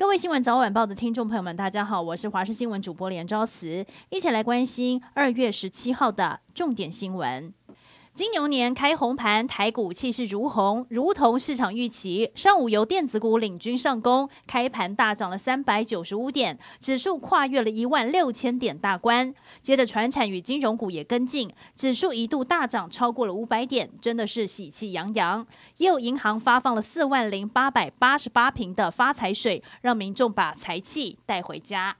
各位新闻早晚报的听众朋友们，大家好，我是华视新闻主播连昭慈，一起来关心二月十七号的重点新闻。金牛年开红盘，台股气势如虹，如同市场预期。上午由电子股领军上攻，开盘大涨了三百九十五点，指数跨越了一万六千点大关。接着，传产与金融股也跟进，指数一度大涨超过了五百点，真的是喜气洋洋。也有银行发放了四万零八百八十八瓶的发财水，让民众把财气带回家。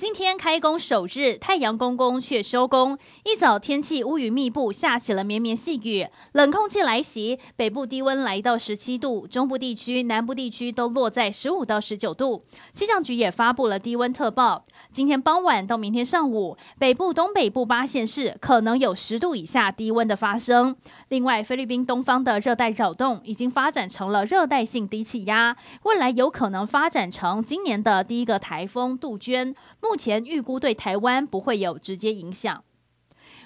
今天开工首日，太阳公公却收工。一早天气乌云密布，下起了绵绵细雨，冷空气来袭，北部低温来到十七度，中部地区、南部地区都落在十五到十九度。气象局也发布了低温特报。今天傍晚到明天上午，北部、东北部八县市可能有十度以下低温的发生。另外，菲律宾东方的热带扰动已经发展成了热带性低气压，未来有可能发展成今年的第一个台风杜鹃。目前预估对台湾不会有直接影响。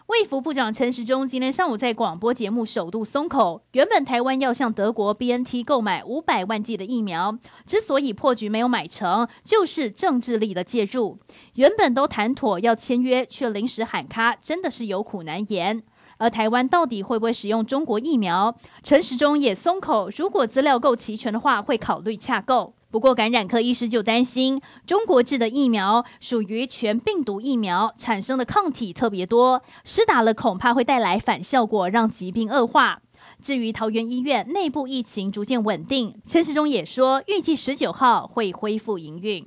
卫福部长陈时中今天上午在广播节目首度松口，原本台湾要向德国 BNT 购买五百万剂的疫苗，之所以破局没有买成，就是政治力的介入。原本都谈妥要签约，却临时喊卡，真的是有苦难言。而台湾到底会不会使用中国疫苗？陈时中也松口，如果资料够齐全的话，会考虑洽购。不过，感染科医师就担心，中国制的疫苗属于全病毒疫苗，产生的抗体特别多，施打了恐怕会带来反效果，让疾病恶化。至于桃园医院内部疫情逐渐稳定，陈时中也说，预计十九号会恢复营运。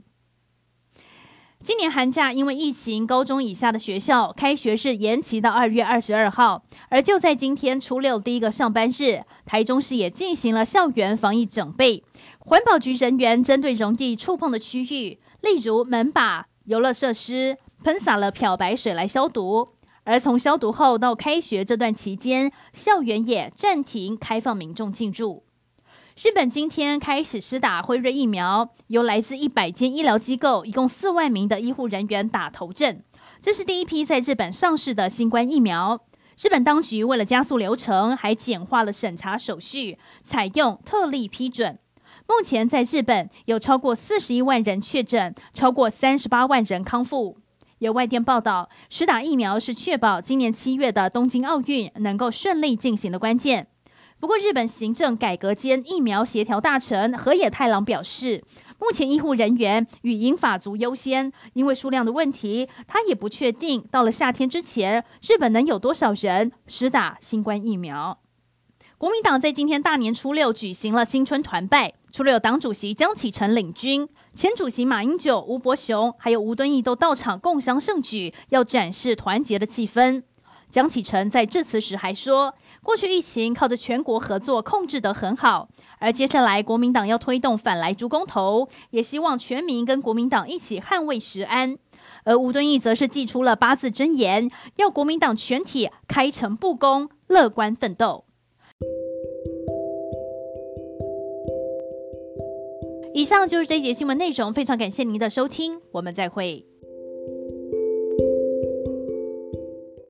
今年寒假因为疫情，高中以下的学校开学是延期到二月二十二号，而就在今天初六第一个上班日，台中市也进行了校园防疫整备。环保局人员针对容易触碰的区域，例如门把、游乐设施，喷洒了漂白水来消毒。而从消毒后到开学这段期间，校园也暂停开放民众进入。日本今天开始施打辉瑞疫苗，由来自一百间医疗机构，一共四万名的医护人员打头阵。这是第一批在日本上市的新冠疫苗。日本当局为了加速流程，还简化了审查手续，采用特例批准。目前在日本有超过四十一万人确诊，超过三十八万人康复。有外电报道，施打疫苗是确保今年七月的东京奥运能够顺利进行的关键。不过，日本行政改革兼疫苗协调大臣河野太郎表示，目前医护人员与英法族优先，因为数量的问题，他也不确定到了夏天之前，日本能有多少人施打新冠疫苗。国民党在今天大年初六举行了新春团拜。除了有党主席江启臣领军，前主席马英九、吴伯雄，还有吴敦义都到场共襄盛举，要展示团结的气氛。江启臣在致辞时还说，过去疫情靠着全国合作控制得很好，而接下来国民党要推动反莱猪公投，也希望全民跟国民党一起捍卫食安。而吴敦义则是祭出了八字真言，要国民党全体开诚布公、乐观奋斗。以上就是这一节新闻内容，非常感谢您的收听，我们再会。